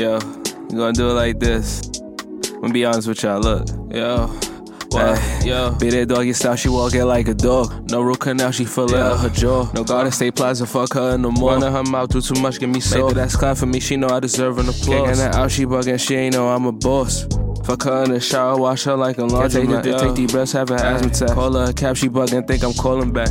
Yo, we gonna do it like this. I'm gonna be honest with y'all. Look, yo. What? Hey, yo, be that doggy style, she walking like a dog. No root canal, she full yeah. of her jaw. No garden state plaza, fuck her in the morning. Running her mouth, do too much, get me so. Maybe that's clap for me, she know I deserve an applause. Kicking that out, she bugging, she ain't know I'm a boss. Fuck her in the shower, wash her like a laundry. Take, take, take deep breaths, have an asthma attack. Call her a cap, she bugging, think I'm calling back.